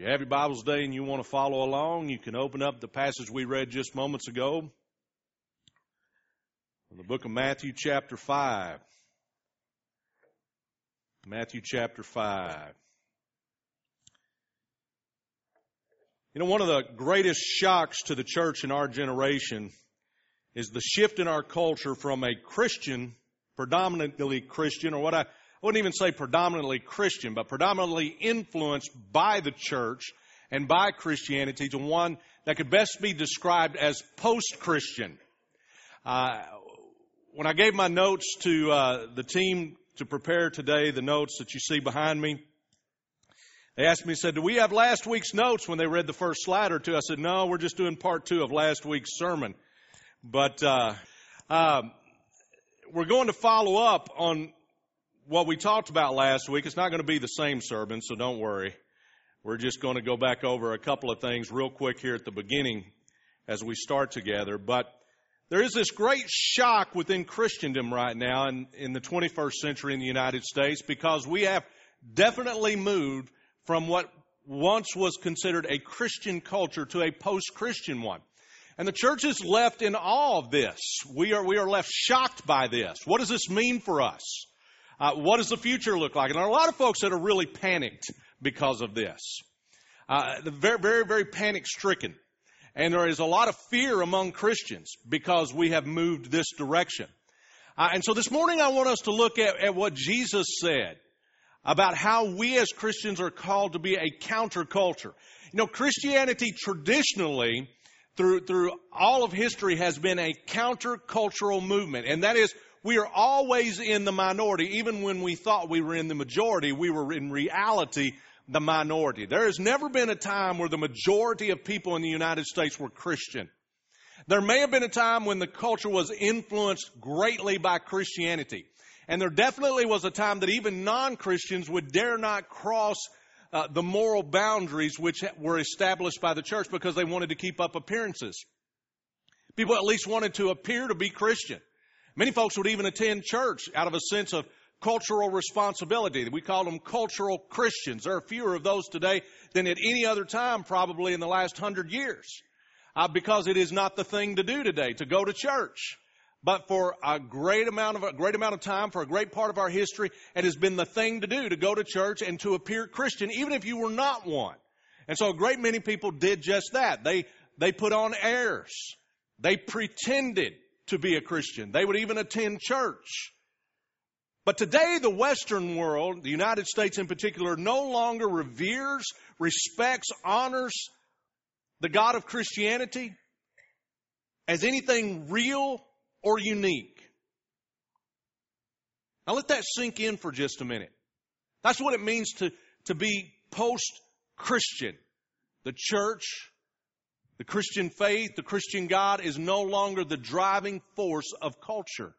you have your Bibles today and you want to follow along, you can open up the passage we read just moments ago in the book of Matthew, chapter 5. Matthew, chapter 5. You know, one of the greatest shocks to the church in our generation is the shift in our culture from a Christian, predominantly Christian, or what I, I wouldn't even say predominantly Christian, but predominantly influenced by the church and by Christianity to one that could best be described as post-Christian. Uh, when I gave my notes to uh, the team to prepare today, the notes that you see behind me, they asked me, said, do we have last week's notes when they read the first slide or two? I said, no, we're just doing part two of last week's sermon. But, uh, um, we're going to follow up on what we talked about last week. It's not going to be the same sermon, so don't worry. We're just going to go back over a couple of things real quick here at the beginning as we start together. But there is this great shock within Christendom right now in, in the 21st century in the United States because we have definitely moved from what once was considered a Christian culture to a post-Christian one. And the church is left in awe of this. We are, we are left shocked by this. What does this mean for us? Uh, what does the future look like? And there are a lot of folks that are really panicked because of this. Uh, very, very, very panic stricken. And there is a lot of fear among Christians because we have moved this direction. Uh, and so this morning I want us to look at, at what Jesus said about how we as Christians are called to be a counterculture. You know, Christianity traditionally, through, through all of history, has been a countercultural movement. And that is, we are always in the minority. Even when we thought we were in the majority, we were in reality the minority. There has never been a time where the majority of people in the United States were Christian. There may have been a time when the culture was influenced greatly by Christianity. And there definitely was a time that even non-Christians would dare not cross uh, the moral boundaries which were established by the church because they wanted to keep up appearances. People at least wanted to appear to be Christian. Many folks would even attend church out of a sense of cultural responsibility. We call them cultural Christians. There are fewer of those today than at any other time probably in the last hundred years. Uh, because it is not the thing to do today to go to church. But for a great amount of a great amount of time, for a great part of our history, it has been the thing to do to go to church and to appear Christian, even if you were not one. And so a great many people did just that. They they put on airs. They pretended to be a Christian. They would even attend church. But today, the Western world, the United States in particular, no longer reveres, respects, honors the God of Christianity as anything real or unique. Now let that sink in for just a minute. That's what it means to, to be post-Christian. The church, the Christian faith, the Christian God is no longer the driving force of culture.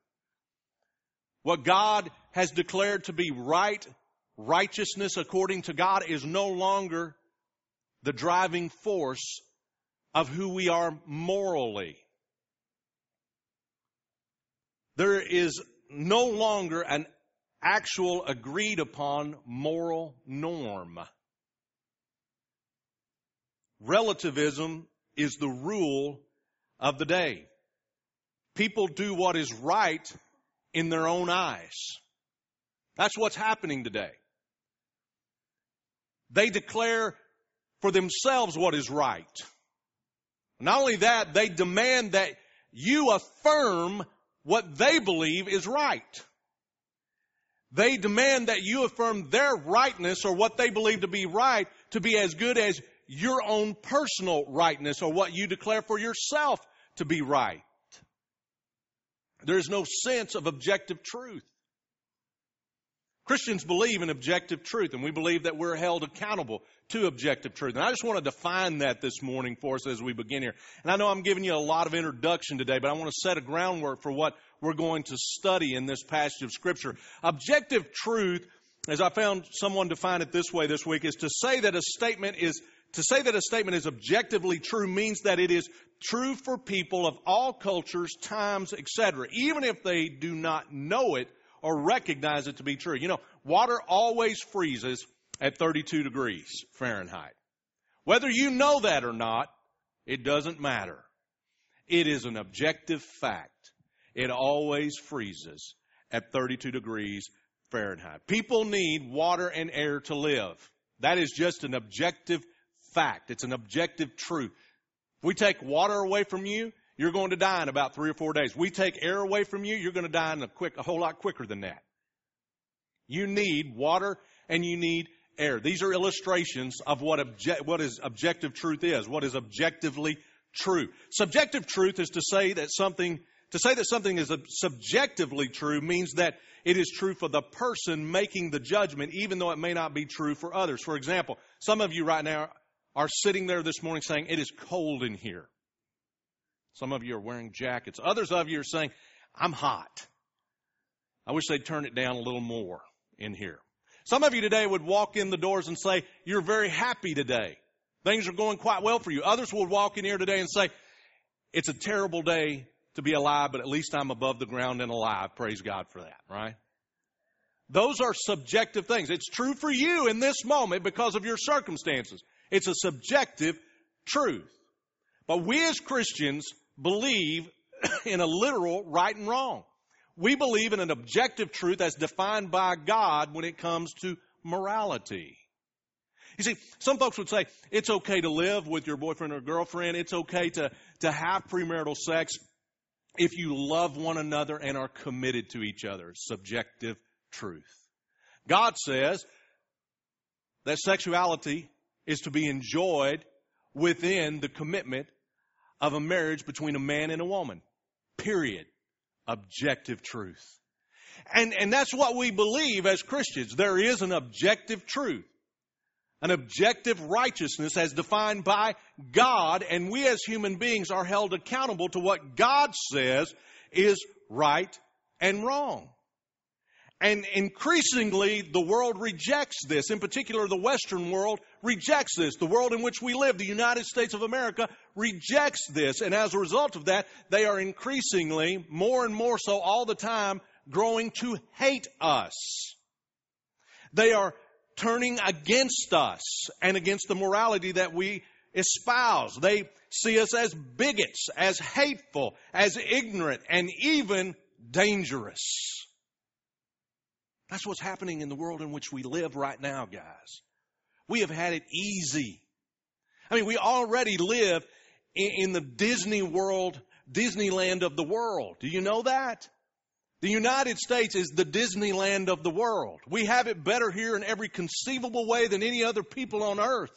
What God has declared to be right, righteousness according to God is no longer the driving force of who we are morally. There is no longer an actual agreed upon moral norm. Relativism is the rule of the day. People do what is right in their own eyes. That's what's happening today. They declare for themselves what is right. Not only that, they demand that you affirm what they believe is right. They demand that you affirm their rightness or what they believe to be right to be as good as your own personal rightness or what you declare for yourself to be right. There is no sense of objective truth. Christians believe in objective truth, and we believe that we're held accountable to objective truth. And I just want to define that this morning for us as we begin here. And I know I'm giving you a lot of introduction today, but I want to set a groundwork for what we're going to study in this passage of Scripture. Objective truth, as I found someone define it this way this week, is to say that a statement is to say that a statement is objectively true means that it is true for people of all cultures, times, etc., even if they do not know it or recognize it to be true. You know, water always freezes at 32 degrees Fahrenheit. Whether you know that or not, it doesn't matter. It is an objective fact. It always freezes at 32 degrees Fahrenheit. People need water and air to live. That is just an objective fact. It's an objective truth. If we take water away from you, you're going to die in about three or four days. We take air away from you, you're going to die in a quick, a whole lot quicker than that. You need water and you need air. These are illustrations of what, obje- what is objective truth is, what is objectively true. Subjective truth is to say that something, to say that something is subjectively true means that it is true for the person making the judgment, even though it may not be true for others. For example, some of you right now are sitting there this morning saying, It is cold in here. Some of you are wearing jackets. Others of you are saying, I'm hot. I wish they'd turn it down a little more in here. Some of you today would walk in the doors and say, You're very happy today. Things are going quite well for you. Others would walk in here today and say, It's a terrible day to be alive, but at least I'm above the ground and alive. Praise God for that, right? Those are subjective things. It's true for you in this moment because of your circumstances. It's a subjective truth. But we as Christians believe in a literal right and wrong. We believe in an objective truth as defined by God when it comes to morality. You see, some folks would say it's okay to live with your boyfriend or girlfriend. It's okay to, to have premarital sex if you love one another and are committed to each other. Subjective truth. God says that sexuality is to be enjoyed within the commitment of a marriage between a man and a woman. Period objective truth. And, and that's what we believe as Christians. There is an objective truth, an objective righteousness as defined by God, and we as human beings are held accountable to what God says is right and wrong. And increasingly, the world rejects this. In particular, the Western world rejects this. The world in which we live, the United States of America, rejects this. And as a result of that, they are increasingly, more and more so all the time, growing to hate us. They are turning against us and against the morality that we espouse. They see us as bigots, as hateful, as ignorant, and even dangerous. That's what's happening in the world in which we live right now, guys. We have had it easy. I mean, we already live in, the Disney world, Disneyland of the world. Do you know that? The United States is the Disneyland of the world. We have it better here in every conceivable way than any other people on earth.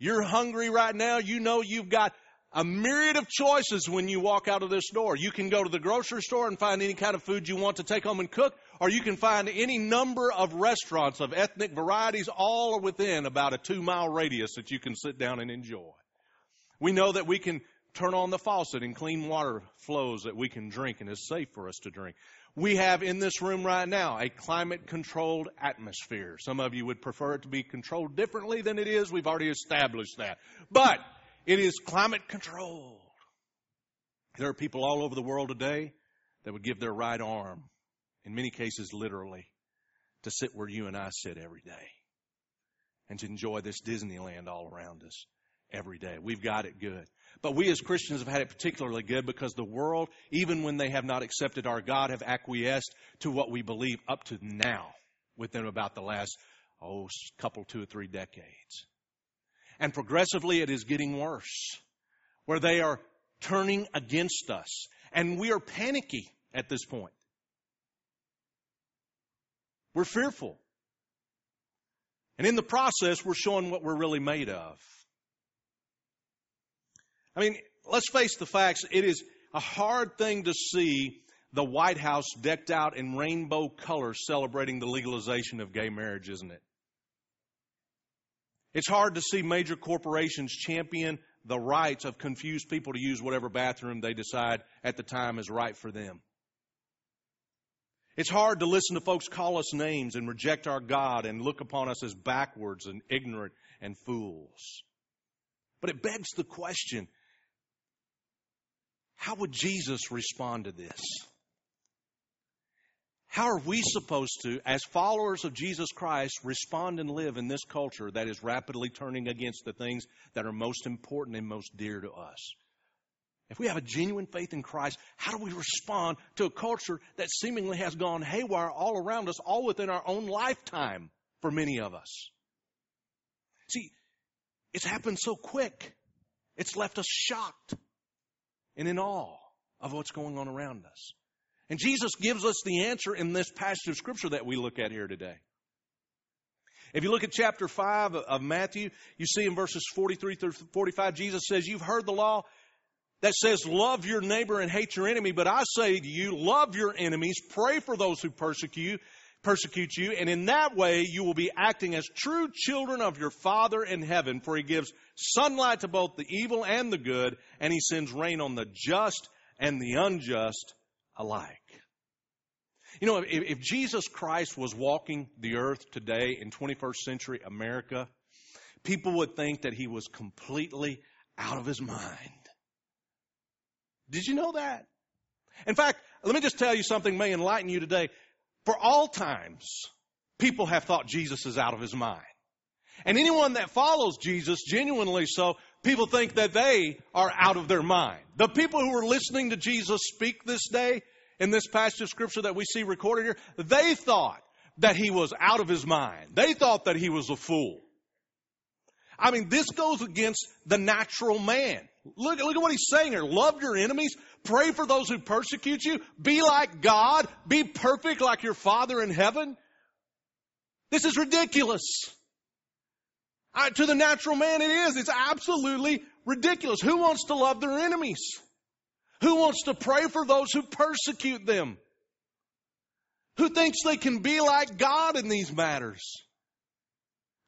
You're hungry right now. You know you've got a myriad of choices when you walk out of this door. You can go to the grocery store and find any kind of food you want to take home and cook, or you can find any number of restaurants of ethnic varieties all within about a two mile radius that you can sit down and enjoy. We know that we can turn on the faucet and clean water flows that we can drink and is safe for us to drink. We have in this room right now a climate controlled atmosphere. Some of you would prefer it to be controlled differently than it is. We've already established that. But it is climate controlled. There are people all over the world today that would give their right arm, in many cases literally, to sit where you and I sit every day and to enjoy this Disneyland all around us every day. We've got it good. But we as Christians have had it particularly good because the world, even when they have not accepted our God, have acquiesced to what we believe up to now within about the last, oh, couple, two or three decades. And progressively it is getting worse, where they are turning against us. And we are panicky at this point. We're fearful. And in the process, we're showing what we're really made of. I mean, let's face the facts. It is a hard thing to see the White House decked out in rainbow colors celebrating the legalization of gay marriage, isn't it? It's hard to see major corporations champion the rights of confused people to use whatever bathroom they decide at the time is right for them. It's hard to listen to folks call us names and reject our God and look upon us as backwards and ignorant and fools. But it begs the question how would Jesus respond to this? How are we supposed to, as followers of Jesus Christ, respond and live in this culture that is rapidly turning against the things that are most important and most dear to us? If we have a genuine faith in Christ, how do we respond to a culture that seemingly has gone haywire all around us, all within our own lifetime for many of us? See, it's happened so quick. It's left us shocked and in awe of what's going on around us. And Jesus gives us the answer in this passage of Scripture that we look at here today. If you look at chapter 5 of Matthew, you see in verses 43 through 45, Jesus says, You've heard the law that says, Love your neighbor and hate your enemy, but I say to you, love your enemies, pray for those who persecute persecute you, and in that way you will be acting as true children of your Father in heaven, for he gives sunlight to both the evil and the good, and he sends rain on the just and the unjust alike. You know, if, if Jesus Christ was walking the earth today in 21st century America, people would think that he was completely out of his mind. Did you know that? In fact, let me just tell you something may enlighten you today. For all times, people have thought Jesus is out of his mind. And anyone that follows Jesus, genuinely so, people think that they are out of their mind. The people who are listening to Jesus speak this day, in this passage of scripture that we see recorded here, they thought that he was out of his mind. They thought that he was a fool. I mean, this goes against the natural man. Look, look at what he's saying here. Love your enemies. Pray for those who persecute you. Be like God. Be perfect like your Father in heaven. This is ridiculous. I, to the natural man, it is. It's absolutely ridiculous. Who wants to love their enemies? Who wants to pray for those who persecute them? Who thinks they can be like God in these matters?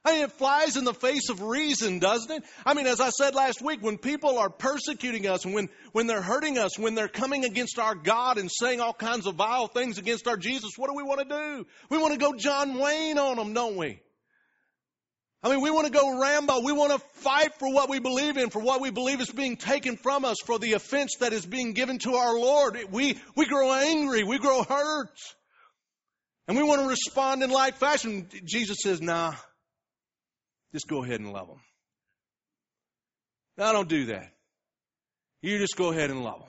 I mean, it flies in the face of reason, doesn't it? I mean, as I said last week, when people are persecuting us, when, when they're hurting us, when they're coming against our God and saying all kinds of vile things against our Jesus, what do we want to do? We want to go John Wayne on them, don't we? I mean, we want to go Rambo. We want to fight for what we believe in, for what we believe is being taken from us, for the offense that is being given to our Lord. We, we grow angry. We grow hurt. And we want to respond in like fashion. Jesus says, nah, just go ahead and love them. Now, don't do that. You just go ahead and love them.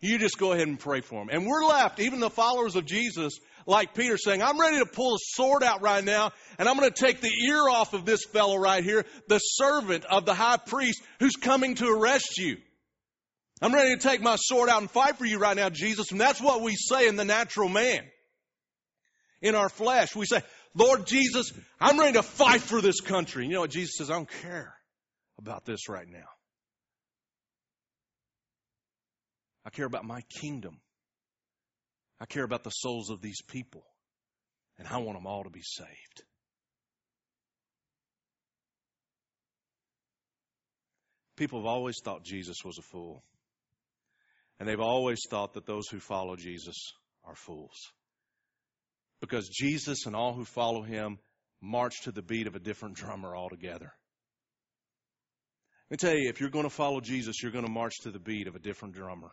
You just go ahead and pray for them. And we're left, even the followers of Jesus, like Peter saying, I'm ready to pull a sword out right now, and I'm going to take the ear off of this fellow right here, the servant of the high priest who's coming to arrest you. I'm ready to take my sword out and fight for you right now, Jesus. And that's what we say in the natural man. In our flesh, we say, Lord Jesus, I'm ready to fight for this country. You know what Jesus says? I don't care about this right now. I care about my kingdom. I care about the souls of these people. And I want them all to be saved. People have always thought Jesus was a fool. And they've always thought that those who follow Jesus are fools. Because Jesus and all who follow him march to the beat of a different drummer altogether. Let me tell you, if you're going to follow Jesus, you're going to march to the beat of a different drummer.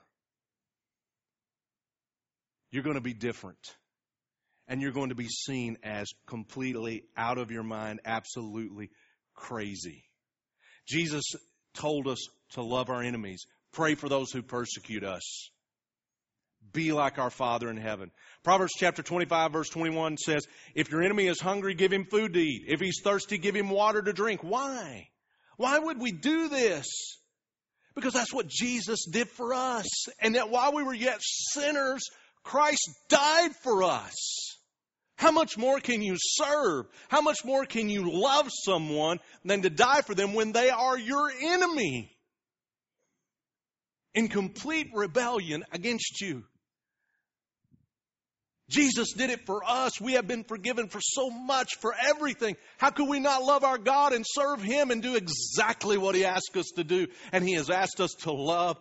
You're going to be different. And you're going to be seen as completely out of your mind, absolutely crazy. Jesus told us to love our enemies, pray for those who persecute us. Be like our Father in heaven. Proverbs chapter 25 verse 21 says, If your enemy is hungry, give him food to eat. If he's thirsty, give him water to drink. Why? Why would we do this? Because that's what Jesus did for us. And that while we were yet sinners, Christ died for us. How much more can you serve? How much more can you love someone than to die for them when they are your enemy? In complete rebellion against you. Jesus did it for us. We have been forgiven for so much, for everything. How could we not love our God and serve Him and do exactly what He asked us to do? And He has asked us to love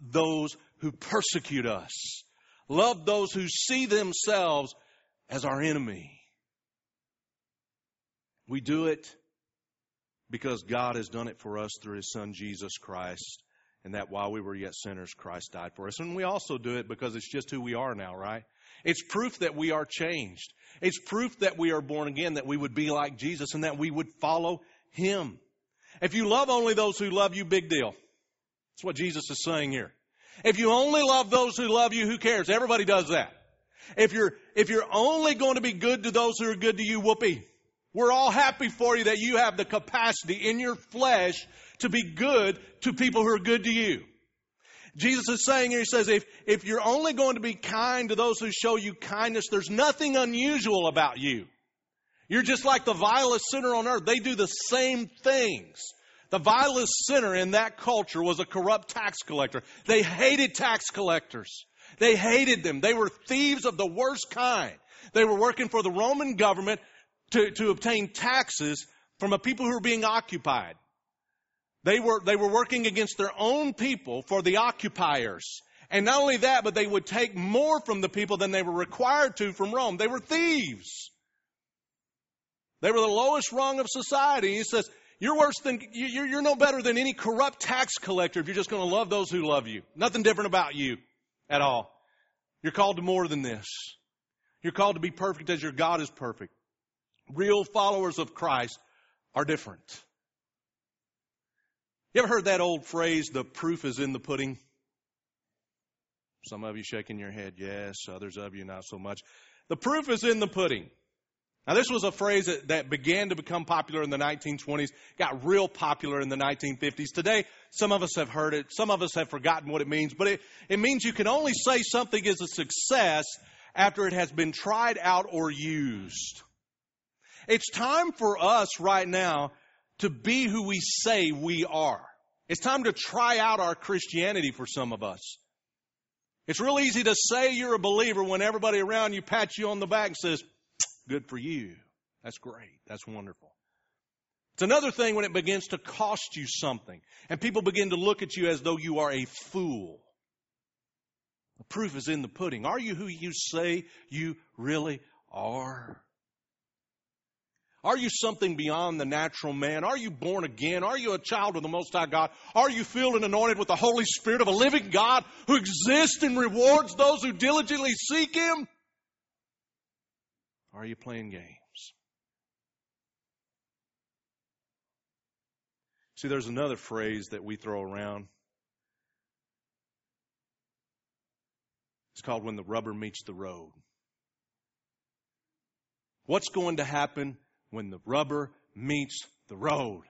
those who persecute us, love those who see themselves as our enemy. We do it because God has done it for us through His Son Jesus Christ, and that while we were yet sinners, Christ died for us. And we also do it because it's just who we are now, right? It's proof that we are changed. It's proof that we are born again, that we would be like Jesus and that we would follow Him. If you love only those who love you, big deal. That's what Jesus is saying here. If you only love those who love you, who cares? Everybody does that. If you're, if you're only going to be good to those who are good to you, whoopee. We're all happy for you that you have the capacity in your flesh to be good to people who are good to you. Jesus is saying here, he says, if, if you're only going to be kind to those who show you kindness, there's nothing unusual about you. You're just like the vilest sinner on earth. They do the same things. The vilest sinner in that culture was a corrupt tax collector. They hated tax collectors. They hated them. They were thieves of the worst kind. They were working for the Roman government to, to obtain taxes from a people who were being occupied. They were, they were working against their own people for the occupiers. And not only that, but they would take more from the people than they were required to from Rome. They were thieves. They were the lowest rung of society. He says, you're worse than, you're, you're no better than any corrupt tax collector if you're just going to love those who love you. Nothing different about you at all. You're called to more than this. You're called to be perfect as your God is perfect. Real followers of Christ are different. You ever heard that old phrase, the proof is in the pudding? Some of you shaking your head, yes. Others of you, not so much. The proof is in the pudding. Now, this was a phrase that, that, began to become popular in the 1920s, got real popular in the 1950s. Today, some of us have heard it, some of us have forgotten what it means, but it, it means you can only say something is a success after it has been tried out or used. It's time for us right now to be who we say we are. It's time to try out our Christianity for some of us. It's real easy to say you're a believer when everybody around you pats you on the back and says, Good for you. That's great. That's wonderful. It's another thing when it begins to cost you something and people begin to look at you as though you are a fool. The proof is in the pudding. Are you who you say you really are? Are you something beyond the natural man? Are you born again? Are you a child of the Most High God? Are you filled and anointed with the Holy Spirit of a living God who exists and rewards those who diligently seek Him? Are you playing games? See, there's another phrase that we throw around. It's called when the rubber meets the road. What's going to happen when the rubber meets the road?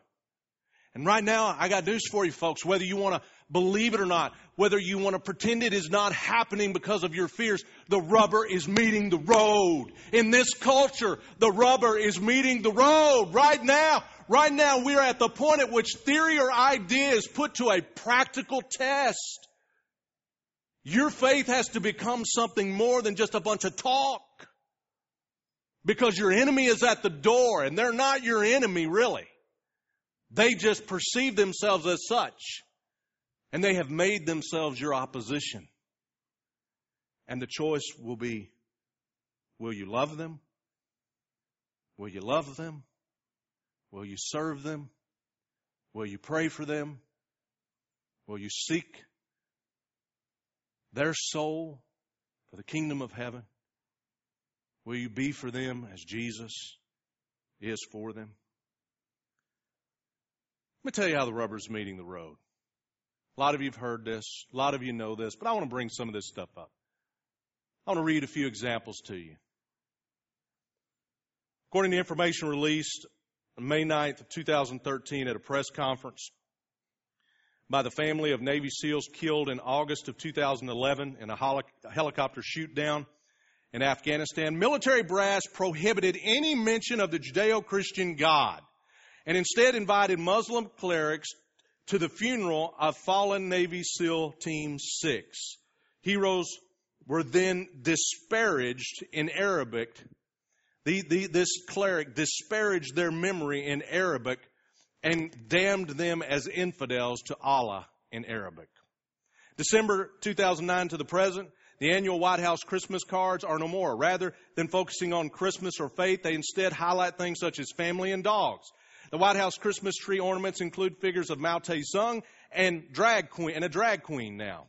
And right now, I got news for you folks, whether you want to believe it or not, whether you want to pretend it is not happening because of your fears, the rubber is meeting the road. In this culture, the rubber is meeting the road right now. Right now, we're at the point at which theory or idea is put to a practical test. Your faith has to become something more than just a bunch of talk. Because your enemy is at the door, and they're not your enemy, really. They just perceive themselves as such. And they have made themselves your opposition. And the choice will be will you love them? Will you love them? Will you serve them? Will you pray for them? Will you seek their soul for the kingdom of heaven? Will you be for them as Jesus is for them? Let me tell you how the rubber's meeting the road. A lot of you have heard this, a lot of you know this, but I want to bring some of this stuff up. I want to read a few examples to you. According to information released on May 9th of 2013 at a press conference by the family of Navy SEALs killed in August of 2011 in a helicopter shoot down in Afghanistan, military brass prohibited any mention of the Judeo-Christian God and instead invited Muslim clerics to the funeral of fallen Navy SEAL Team 6. Heroes were then disparaged in Arabic. The, the, this cleric disparaged their memory in Arabic and damned them as infidels to Allah in Arabic. December 2009 to the present, the annual White House Christmas cards are no more. Rather than focusing on Christmas or faith, they instead highlight things such as family and dogs. The White House Christmas tree ornaments include figures of Mao Zedong and drag queen and a drag queen now.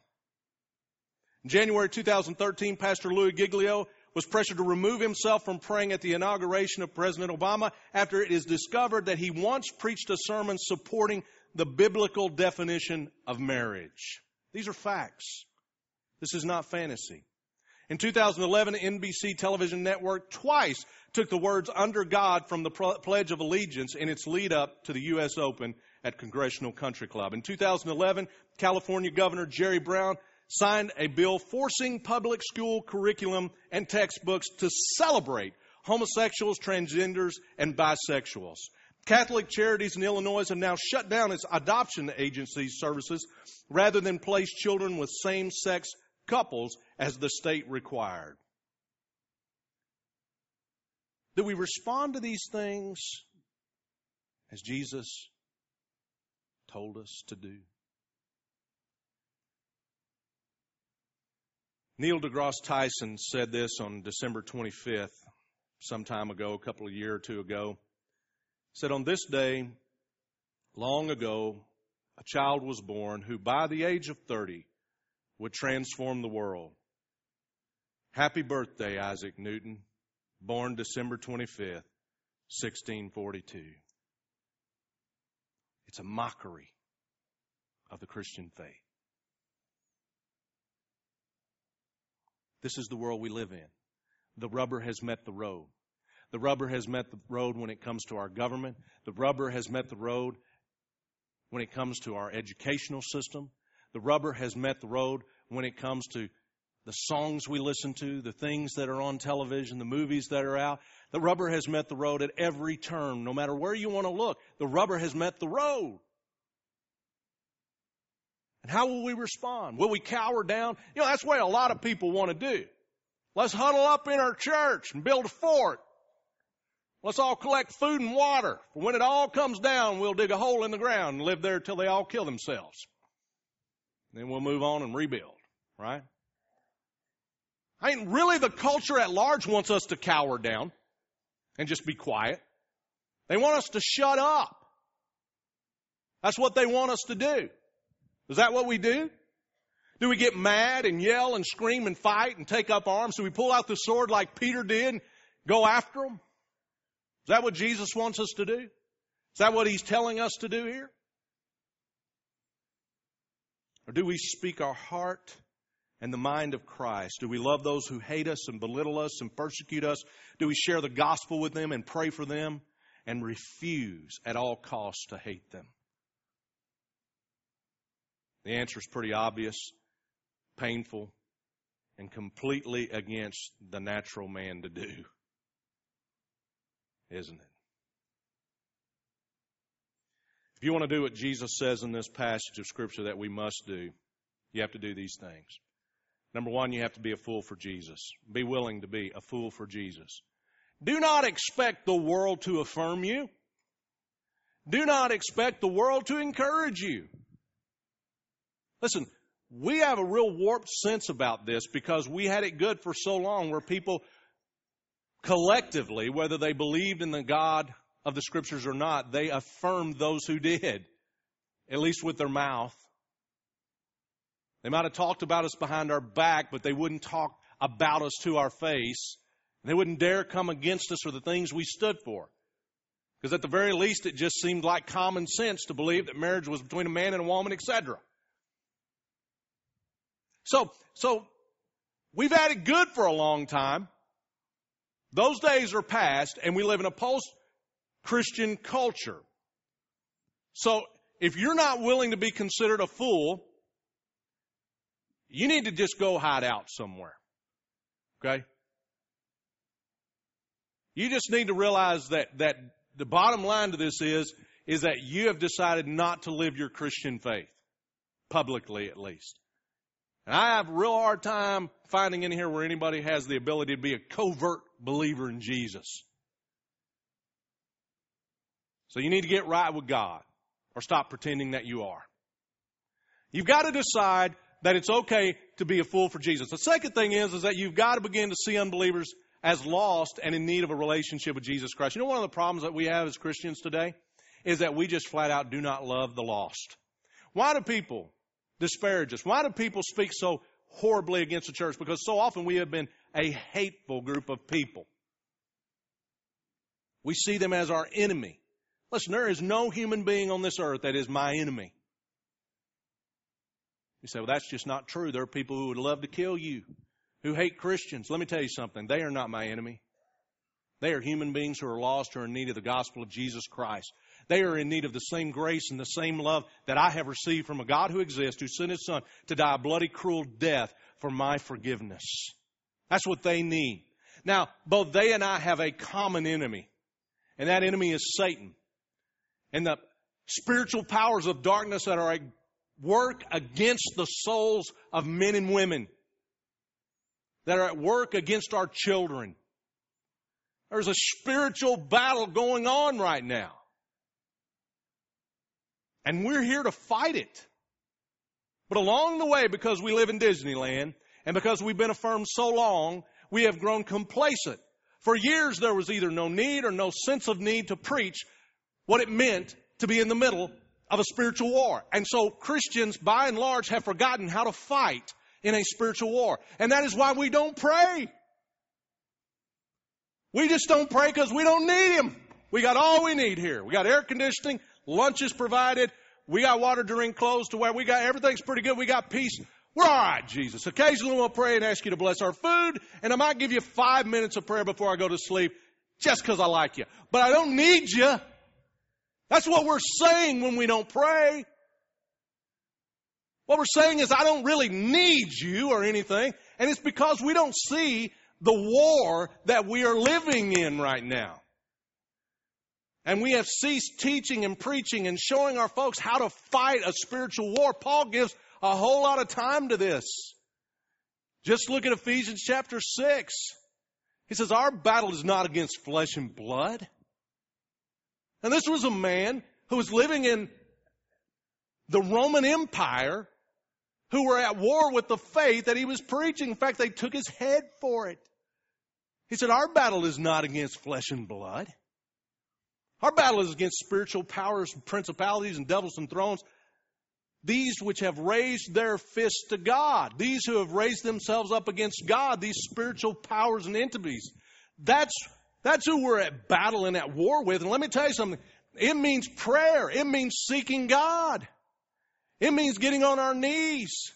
In January 2013, Pastor Louis Giglio was pressured to remove himself from praying at the inauguration of President Obama after it is discovered that he once preached a sermon supporting the biblical definition of marriage. These are facts. This is not fantasy. In 2011, NBC television network twice took the words under God from the Pledge of Allegiance in its lead up to the U.S. Open at Congressional Country Club. In 2011, California Governor Jerry Brown signed a bill forcing public school curriculum and textbooks to celebrate homosexuals, transgenders, and bisexuals. Catholic Charities in Illinois have now shut down its adoption agency services rather than place children with same sex couples as the state required. Do we respond to these things as Jesus told us to do? Neil deGrasse Tyson said this on December 25th, some time ago, a couple of year or two ago. He said, On this day, long ago, a child was born who, by the age of 30, would transform the world. Happy birthday, Isaac Newton, born December 25th, 1642. It's a mockery of the Christian faith. This is the world we live in. The rubber has met the road. The rubber has met the road when it comes to our government. The rubber has met the road when it comes to our educational system. The rubber has met the road when it comes to the songs we listen to, the things that are on television, the movies that are out. The rubber has met the road at every turn, no matter where you want to look. The rubber has met the road. And how will we respond? Will we cower down? You know, that's what a lot of people want to do. Let's huddle up in our church and build a fort. Let's all collect food and water. When it all comes down, we'll dig a hole in the ground and live there till they all kill themselves. Then we'll move on and rebuild, right? I mean, really the culture at large wants us to cower down and just be quiet. They want us to shut up. That's what they want us to do. Is that what we do? Do we get mad and yell and scream and fight and take up arms? Do we pull out the sword like Peter did and go after them? Is that what Jesus wants us to do? Is that what he's telling us to do here? Or do we speak our heart and the mind of Christ? Do we love those who hate us and belittle us and persecute us? Do we share the gospel with them and pray for them and refuse at all costs to hate them? The answer is pretty obvious, painful, and completely against the natural man to do. Isn't it? If you want to do what Jesus says in this passage of Scripture that we must do, you have to do these things. Number one, you have to be a fool for Jesus. Be willing to be a fool for Jesus. Do not expect the world to affirm you. Do not expect the world to encourage you. Listen, we have a real warped sense about this because we had it good for so long where people collectively, whether they believed in the God of the scriptures or not, they affirmed those who did, at least with their mouth. They might have talked about us behind our back, but they wouldn't talk about us to our face. They wouldn't dare come against us for the things we stood for. Because at the very least, it just seemed like common sense to believe that marriage was between a man and a woman, etc. So, so we've had it good for a long time. Those days are past, and we live in a post Christian culture. So, if you're not willing to be considered a fool, you need to just go hide out somewhere. Okay? You just need to realize that, that the bottom line to this is, is that you have decided not to live your Christian faith. Publicly, at least. And I have a real hard time finding in here where anybody has the ability to be a covert believer in Jesus. So you need to get right with God or stop pretending that you are. You've got to decide that it's okay to be a fool for Jesus. The second thing is, is that you've got to begin to see unbelievers as lost and in need of a relationship with Jesus Christ. You know, one of the problems that we have as Christians today is that we just flat out do not love the lost. Why do people disparage us? Why do people speak so horribly against the church? Because so often we have been a hateful group of people. We see them as our enemy. Listen, there is no human being on this earth that is my enemy. You say, well, that's just not true. There are people who would love to kill you, who hate Christians. Let me tell you something. They are not my enemy. They are human beings who are lost, are in need of the gospel of Jesus Christ. They are in need of the same grace and the same love that I have received from a God who exists, who sent his son to die a bloody, cruel death for my forgiveness. That's what they need. Now, both they and I have a common enemy, and that enemy is Satan. And the spiritual powers of darkness that are at work against the souls of men and women, that are at work against our children, there's a spiritual battle going on right now. And we're here to fight it. But along the way, because we live in Disneyland and because we've been affirmed so long, we have grown complacent. For years, there was either no need or no sense of need to preach what it meant to be in the middle of a spiritual war. And so Christians, by and large, have forgotten how to fight in a spiritual war. And that is why we don't pray. We just don't pray because we don't need Him. We got all we need here. We got air conditioning, lunch is provided, we got water to drink, clothes to wear, we got everything's pretty good, we got peace. We're all right, Jesus. Occasionally we'll pray and ask you to bless our food, and I might give you five minutes of prayer before I go to sleep just because I like you. But I don't need you. That's what we're saying when we don't pray. What we're saying is, I don't really need you or anything, and it's because we don't see the war that we are living in right now. And we have ceased teaching and preaching and showing our folks how to fight a spiritual war. Paul gives a whole lot of time to this. Just look at Ephesians chapter 6. He says, Our battle is not against flesh and blood. And this was a man who was living in the Roman Empire who were at war with the faith that he was preaching. In fact, they took his head for it. He said, Our battle is not against flesh and blood. Our battle is against spiritual powers, and principalities, and devils and thrones. These which have raised their fists to God, these who have raised themselves up against God, these spiritual powers and entities. That's, that's who we're at battle and at war with. And let me tell you something. It means prayer. It means seeking God. It means getting on our knees.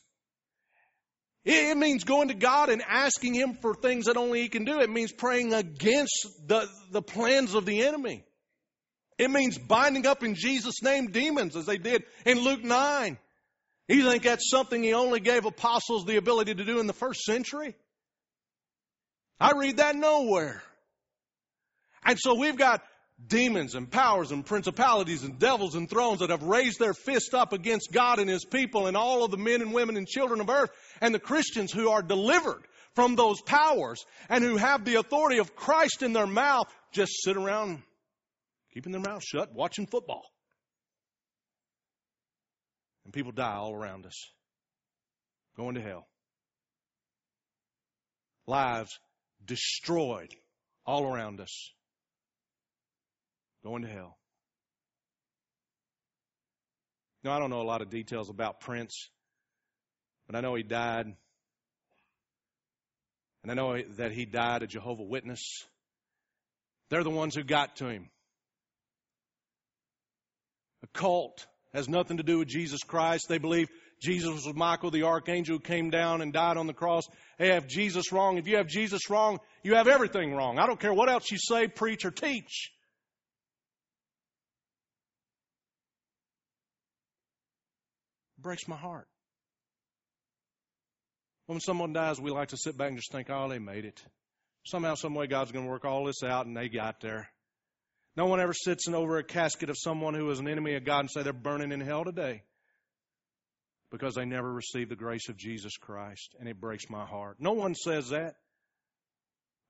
It means going to God and asking Him for things that only He can do. It means praying against the, the plans of the enemy. It means binding up in Jesus' name demons as they did in Luke 9. You think that's something He only gave apostles the ability to do in the first century? I read that nowhere. And so we've got demons and powers and principalities and devils and thrones that have raised their fist up against God and His people and all of the men and women and children of earth and the Christians who are delivered from those powers and who have the authority of Christ in their mouth just sit around keeping their mouth shut watching football. And people die all around us, going to hell. Lives destroyed all around us going to hell. Now, I don't know a lot of details about Prince, but I know he died. And I know that he died a Jehovah Witness. They're the ones who got to him. A cult has nothing to do with Jesus Christ. They believe Jesus was Michael the archangel who came down and died on the cross. They have Jesus wrong. If you have Jesus wrong, you have everything wrong. I don't care what else you say, preach, or teach. Breaks my heart. When someone dies, we like to sit back and just think, oh, they made it. Somehow, some way, God's going to work all this out, and they got there. No one ever sits in over a casket of someone who is an enemy of God and say they're burning in hell today because they never received the grace of Jesus Christ, and it breaks my heart. No one says that.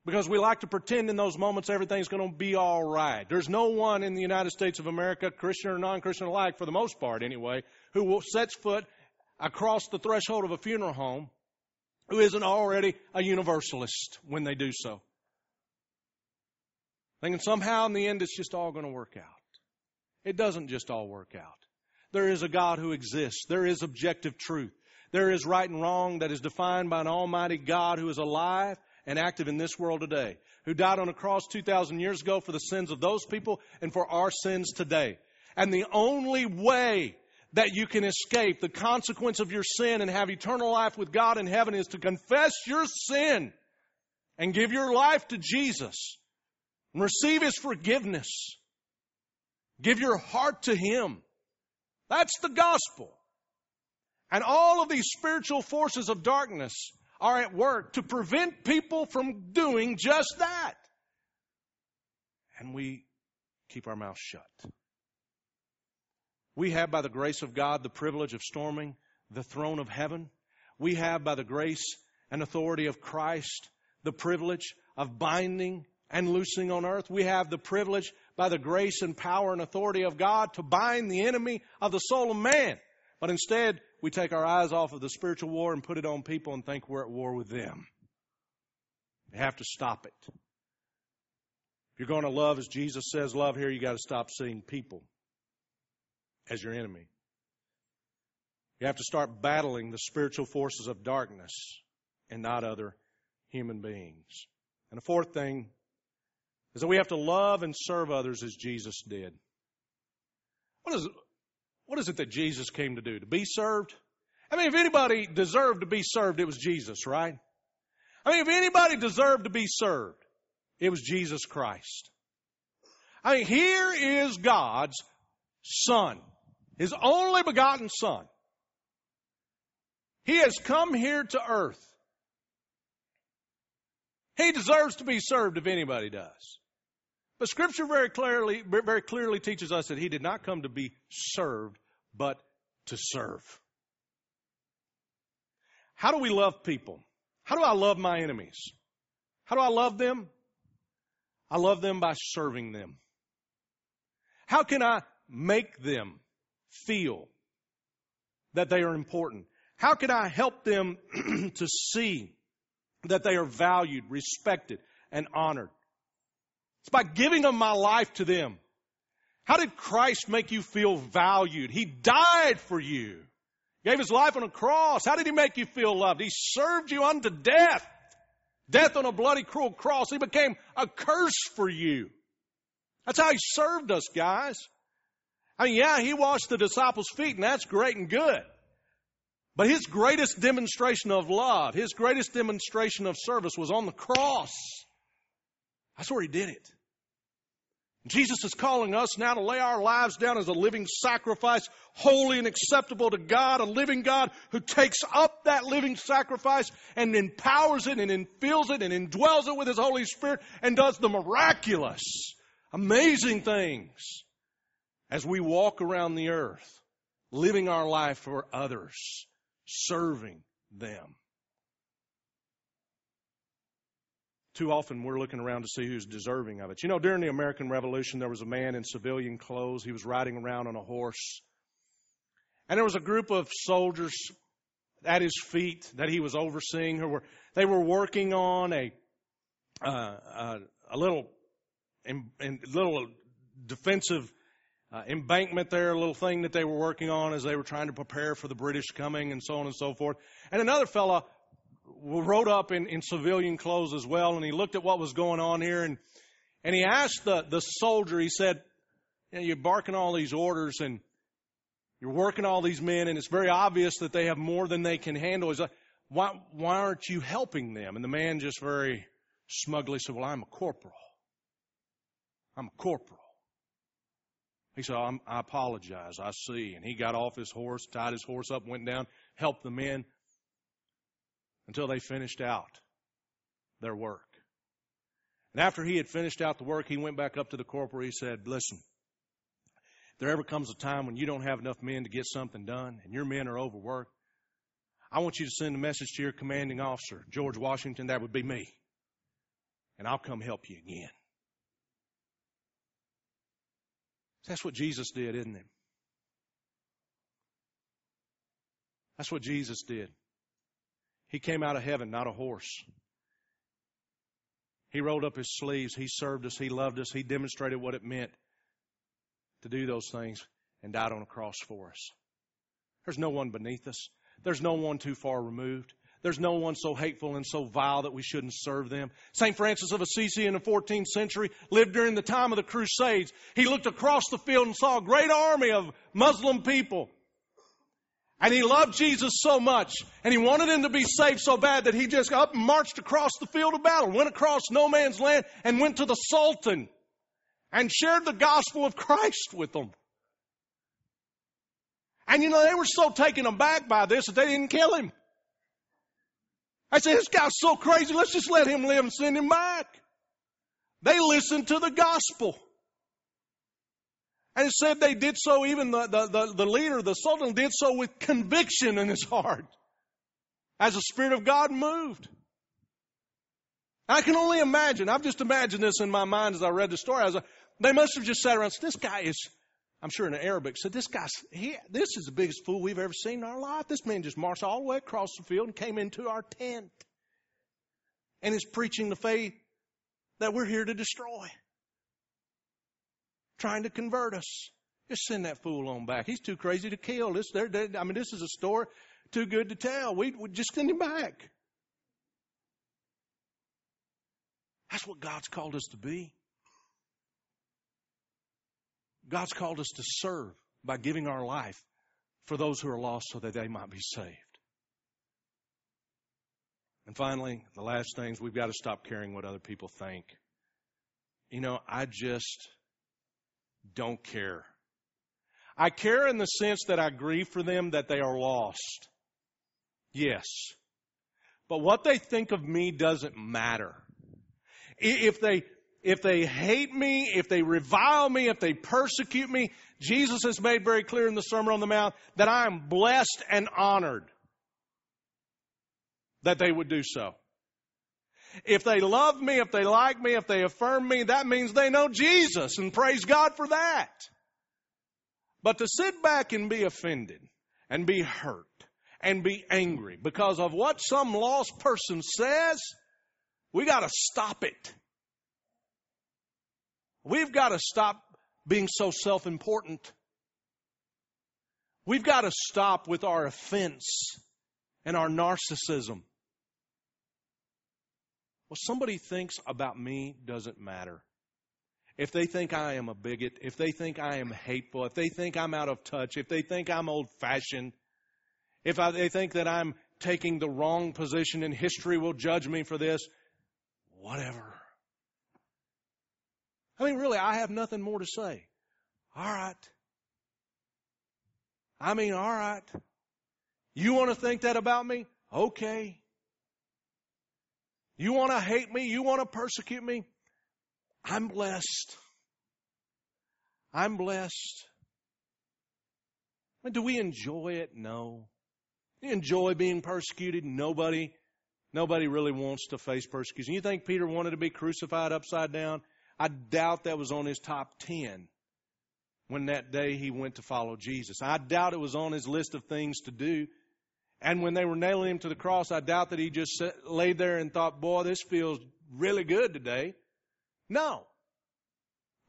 Because we like to pretend in those moments everything's going to be all right. There's no one in the United States of America, Christian or non Christian alike, for the most part anyway, who will, sets foot across the threshold of a funeral home who isn't already a universalist when they do so. Thinking somehow in the end it's just all going to work out. It doesn't just all work out. there is a God who exists. There is objective truth. There is right and wrong that is defined by an almighty God who is alive and active in this world today, who died on a cross 2,000 years ago for the sins of those people and for our sins today. And the only way that you can escape the consequence of your sin and have eternal life with God in heaven is to confess your sin and give your life to Jesus and receive His forgiveness. Give your heart to Him. That's the gospel. And all of these spiritual forces of darkness are at work to prevent people from doing just that. And we keep our mouths shut. We have, by the grace of God, the privilege of storming the throne of heaven. We have, by the grace and authority of Christ, the privilege of binding and loosing on earth. We have the privilege, by the grace and power and authority of God, to bind the enemy of the soul of man. But instead, we take our eyes off of the spiritual war and put it on people and think we're at war with them. We have to stop it. If you're going to love as Jesus says love here, you got to stop seeing people as your enemy. You have to start battling the spiritual forces of darkness and not other human beings. And the fourth thing is that we have to love and serve others as Jesus did. What is, what is it that Jesus came to do? To be served? I mean, if anybody deserved to be served, it was Jesus, right? I mean, if anybody deserved to be served, it was Jesus Christ. I mean, here is God's Son his only begotten Son. He has come here to earth. He deserves to be served if anybody does. But Scripture very clearly, very clearly teaches us that He did not come to be served, but to serve. How do we love people? How do I love my enemies? How do I love them? I love them by serving them. How can I make them feel that they are important? How can I help them to see that they are valued, respected, and honored? It's by giving of my life to them. How did Christ make you feel valued? He died for you. Gave his life on a cross. How did he make you feel loved? He served you unto death. Death on a bloody, cruel cross. He became a curse for you. That's how he served us, guys. I mean, yeah, he washed the disciples' feet, and that's great and good. But his greatest demonstration of love, his greatest demonstration of service was on the cross. That's where he did it. Jesus is calling us now to lay our lives down as a living sacrifice, holy and acceptable to God, a living God who takes up that living sacrifice and empowers it and infills it and indwells it with His Holy Spirit and does the miraculous, amazing things as we walk around the earth, living our life for others, serving them. Too often we're looking around to see who's deserving of it. You know, during the American Revolution, there was a man in civilian clothes. He was riding around on a horse. And there was a group of soldiers at his feet that he was overseeing who were, they were working on a, uh, uh, a little, in, in, little defensive uh, embankment there, a little thing that they were working on as they were trying to prepare for the British coming and so on and so forth. And another fellow rode up in, in civilian clothes as well, and he looked at what was going on here, and, and he asked the, the soldier, he said, you know, you're barking all these orders, and you're working all these men, and it's very obvious that they have more than they can handle. He's like, why, why aren't you helping them? And the man just very smugly said, well, I'm a corporal. I'm a corporal. He said, i apologize. I see. And he got off his horse, tied his horse up, went down, helped the men until they finished out their work. And after he had finished out the work, he went back up to the corporal. He said, Listen, if there ever comes a time when you don't have enough men to get something done and your men are overworked, I want you to send a message to your commanding officer, George Washington. That would be me. And I'll come help you again. That's what Jesus did, isn't it? That's what Jesus did. He came out of heaven, not a horse. He rolled up his sleeves. He served us. He loved us. He demonstrated what it meant to do those things. and died on a cross for us. There's no one beneath us. There's no one too far removed. There's no one so hateful and so vile that we shouldn't serve them. St. Francis of Assisi in the 14th century lived during the time of the Crusades. He looked across the field and saw a great army of Muslim people. And he loved Jesus so much, and he wanted him to be saved so bad that he just up and marched across the field of battle, went across no man's land, and went to the Sultan and shared the gospel of Christ with them. And you know, they were so taken aback by this that they didn't kill him. I said, this guy's so crazy, let's just let him live and send him back. They listened to the gospel. And it said they did so, even the, the, the, the leader, the sultan, did so with conviction in his heart as the Spirit of God moved. I can only imagine, I've just imagined this in my mind as I read the story. I was like, they must have just sat around This guy is, I'm sure in Arabic, said, This guy's, he, this is the biggest fool we've ever seen in our life. This man just marched all the way across the field and came into our tent and is preaching the faith that we're here to destroy, trying to convert us. Just send that fool on back. He's too crazy to kill. This, they're, they're, I mean, this is a story too good to tell. We, we just send him back. That's what God's called us to be. God's called us to serve by giving our life for those who are lost so that they might be saved. And finally, the last things we've got to stop caring what other people think. You know, I just don't care. I care in the sense that I grieve for them that they are lost. Yes. But what they think of me doesn't matter. If they if they hate me, if they revile me, if they persecute me, Jesus has made very clear in the Sermon on the Mount that I am blessed and honored that they would do so. If they love me, if they like me, if they affirm me, that means they know Jesus and praise God for that. But to sit back and be offended and be hurt and be angry because of what some lost person says, we got to stop it. We've got to stop being so self important. We've got to stop with our offense and our narcissism. What somebody thinks about me doesn't matter. If they think I am a bigot, if they think I am hateful, if they think I'm out of touch, if they think I'm old fashioned, if I, they think that I'm taking the wrong position and history will judge me for this, whatever. I mean, really, I have nothing more to say. All right. I mean, all right. You want to think that about me? Okay. You want to hate me? You want to persecute me? I'm blessed. I'm blessed. Mean, do we enjoy it? No. You enjoy being persecuted? Nobody. Nobody really wants to face persecution. You think Peter wanted to be crucified upside down? I doubt that was on his top 10 when that day he went to follow Jesus. I doubt it was on his list of things to do. And when they were nailing him to the cross, I doubt that he just laid there and thought, boy, this feels really good today. No.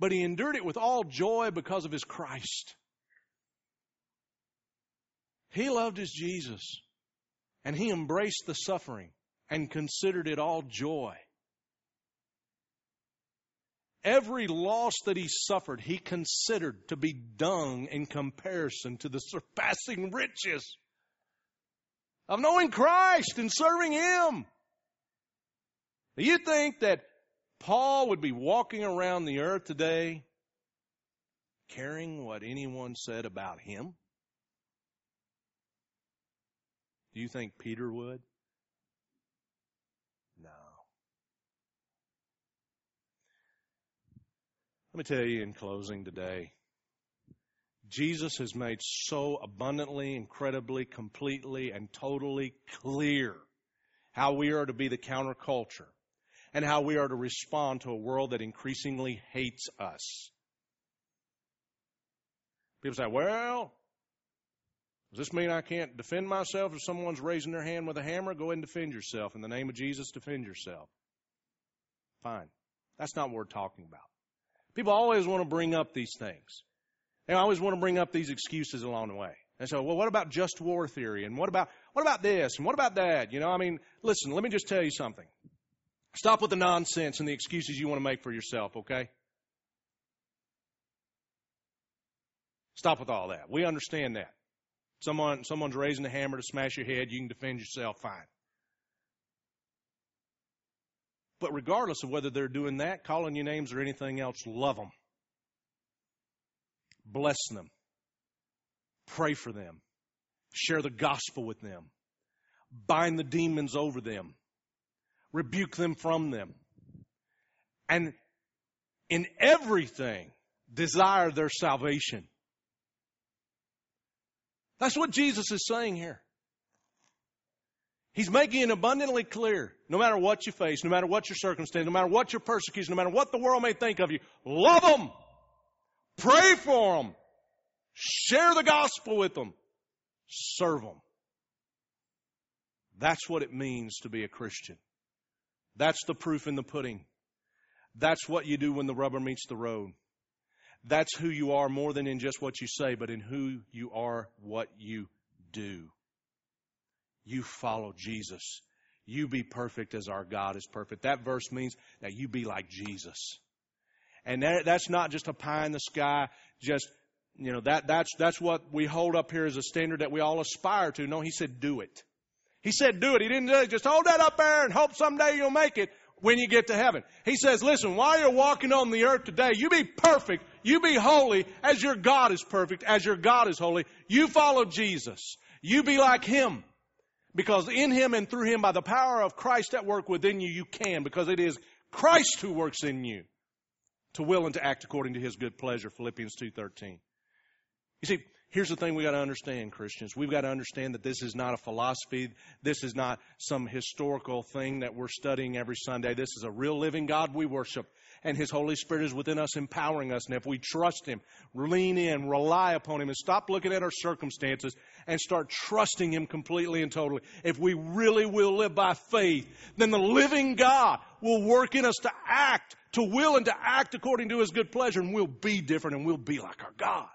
But he endured it with all joy because of his Christ. He loved his Jesus and he embraced the suffering and considered it all joy Every loss that he suffered, he considered to be dung in comparison to the surpassing riches of knowing Christ and serving Him. Do you think that Paul would be walking around the earth today caring what anyone said about him? Do you think Peter would? No. Let me tell you in closing today Jesus has made so abundantly, incredibly, completely, and totally clear how we are to be the counterculture and how we are to respond to a world that increasingly hates us. People say, well, does this mean I can't defend myself if someone's raising their hand with a hammer? Go ahead and defend yourself. In the name of Jesus, defend yourself. Fine. That's not what we're talking about. People always want to bring up these things. And I always want to bring up these excuses along the way. And so, well, what about just war theory? And what about what about this? And what about that? You know, I mean, listen, let me just tell you something. Stop with the nonsense and the excuses you want to make for yourself, okay? Stop with all that. We understand that. Someone someone's raising a hammer to smash your head, you can defend yourself fine. But regardless of whether they're doing that, calling you names or anything else, love them. Bless them. Pray for them. Share the gospel with them. Bind the demons over them. Rebuke them from them. And in everything, desire their salvation. That's what Jesus is saying here. He's making it abundantly clear no matter what you face, no matter what your circumstance, no matter what your persecution, no matter what the world may think of you, love them. Pray for them. Share the gospel with them. Serve them. That's what it means to be a Christian. That's the proof in the pudding. That's what you do when the rubber meets the road. That's who you are more than in just what you say, but in who you are, what you do. You follow Jesus. You be perfect as our God is perfect. That verse means that you be like Jesus. And that, that's not just a pie in the sky, just, you know, that, that's, that's what we hold up here as a standard that we all aspire to. No, he said do it. He said do it. He didn't say just hold that up there and hope someday you'll make it when you get to heaven. He says, listen, while you're walking on the earth today, you be perfect, you be holy as your God is perfect, as your God is holy. You follow Jesus. You be like Him. Because in Him and through Him, by the power of Christ at work within you, you can, because it is Christ who works in you to will and to act according to His good pleasure. Philippians 2.13. You see, Here's the thing we got to understand, Christians. We've got to understand that this is not a philosophy. This is not some historical thing that we're studying every Sunday. This is a real living God we worship. And His Holy Spirit is within us, empowering us. And if we trust Him, lean in, rely upon Him, and stop looking at our circumstances and start trusting Him completely and totally, if we really will live by faith, then the living God will work in us to act, to will and to act according to His good pleasure, and we'll be different and we'll be like our God.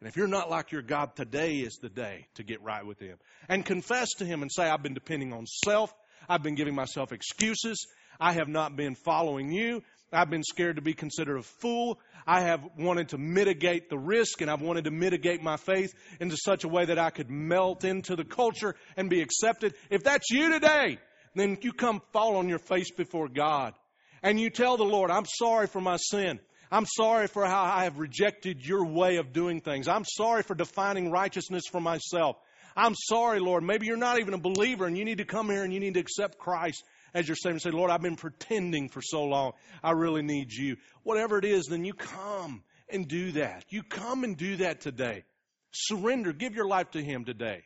And if you're not like your God, today is the day to get right with Him. And confess to Him and say, I've been depending on self. I've been giving myself excuses. I have not been following you. I've been scared to be considered a fool. I have wanted to mitigate the risk and I've wanted to mitigate my faith into such a way that I could melt into the culture and be accepted. If that's you today, then you come fall on your face before God and you tell the Lord, I'm sorry for my sin. I'm sorry for how I have rejected your way of doing things. I'm sorry for defining righteousness for myself. I'm sorry, Lord. Maybe you're not even a believer and you need to come here and you need to accept Christ as your Savior and say, Lord, I've been pretending for so long. I really need you. Whatever it is, then you come and do that. You come and do that today. Surrender. Give your life to Him today.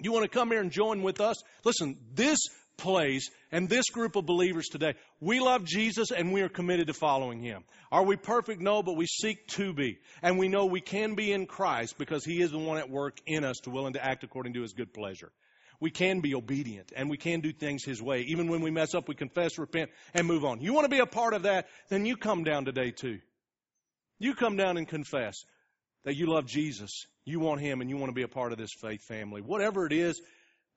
You want to come here and join with us? Listen, this place and this group of believers today, we love Jesus and we are committed to following Him. Are we perfect? No, but we seek to be. And we know we can be in Christ because He is the one at work in us to willing to act according to His good pleasure. We can be obedient and we can do things His way. Even when we mess up, we confess, repent, and move on. You want to be a part of that? Then you come down today too. You come down and confess that you love Jesus. You want Him and you want to be a part of this faith family. Whatever it is,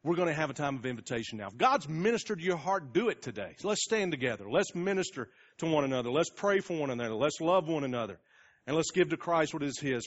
we're going to have a time of invitation now. If God's ministered to your heart, do it today. So let's stand together. Let's minister to one another. Let's pray for one another. Let's love one another. And let's give to Christ what is His.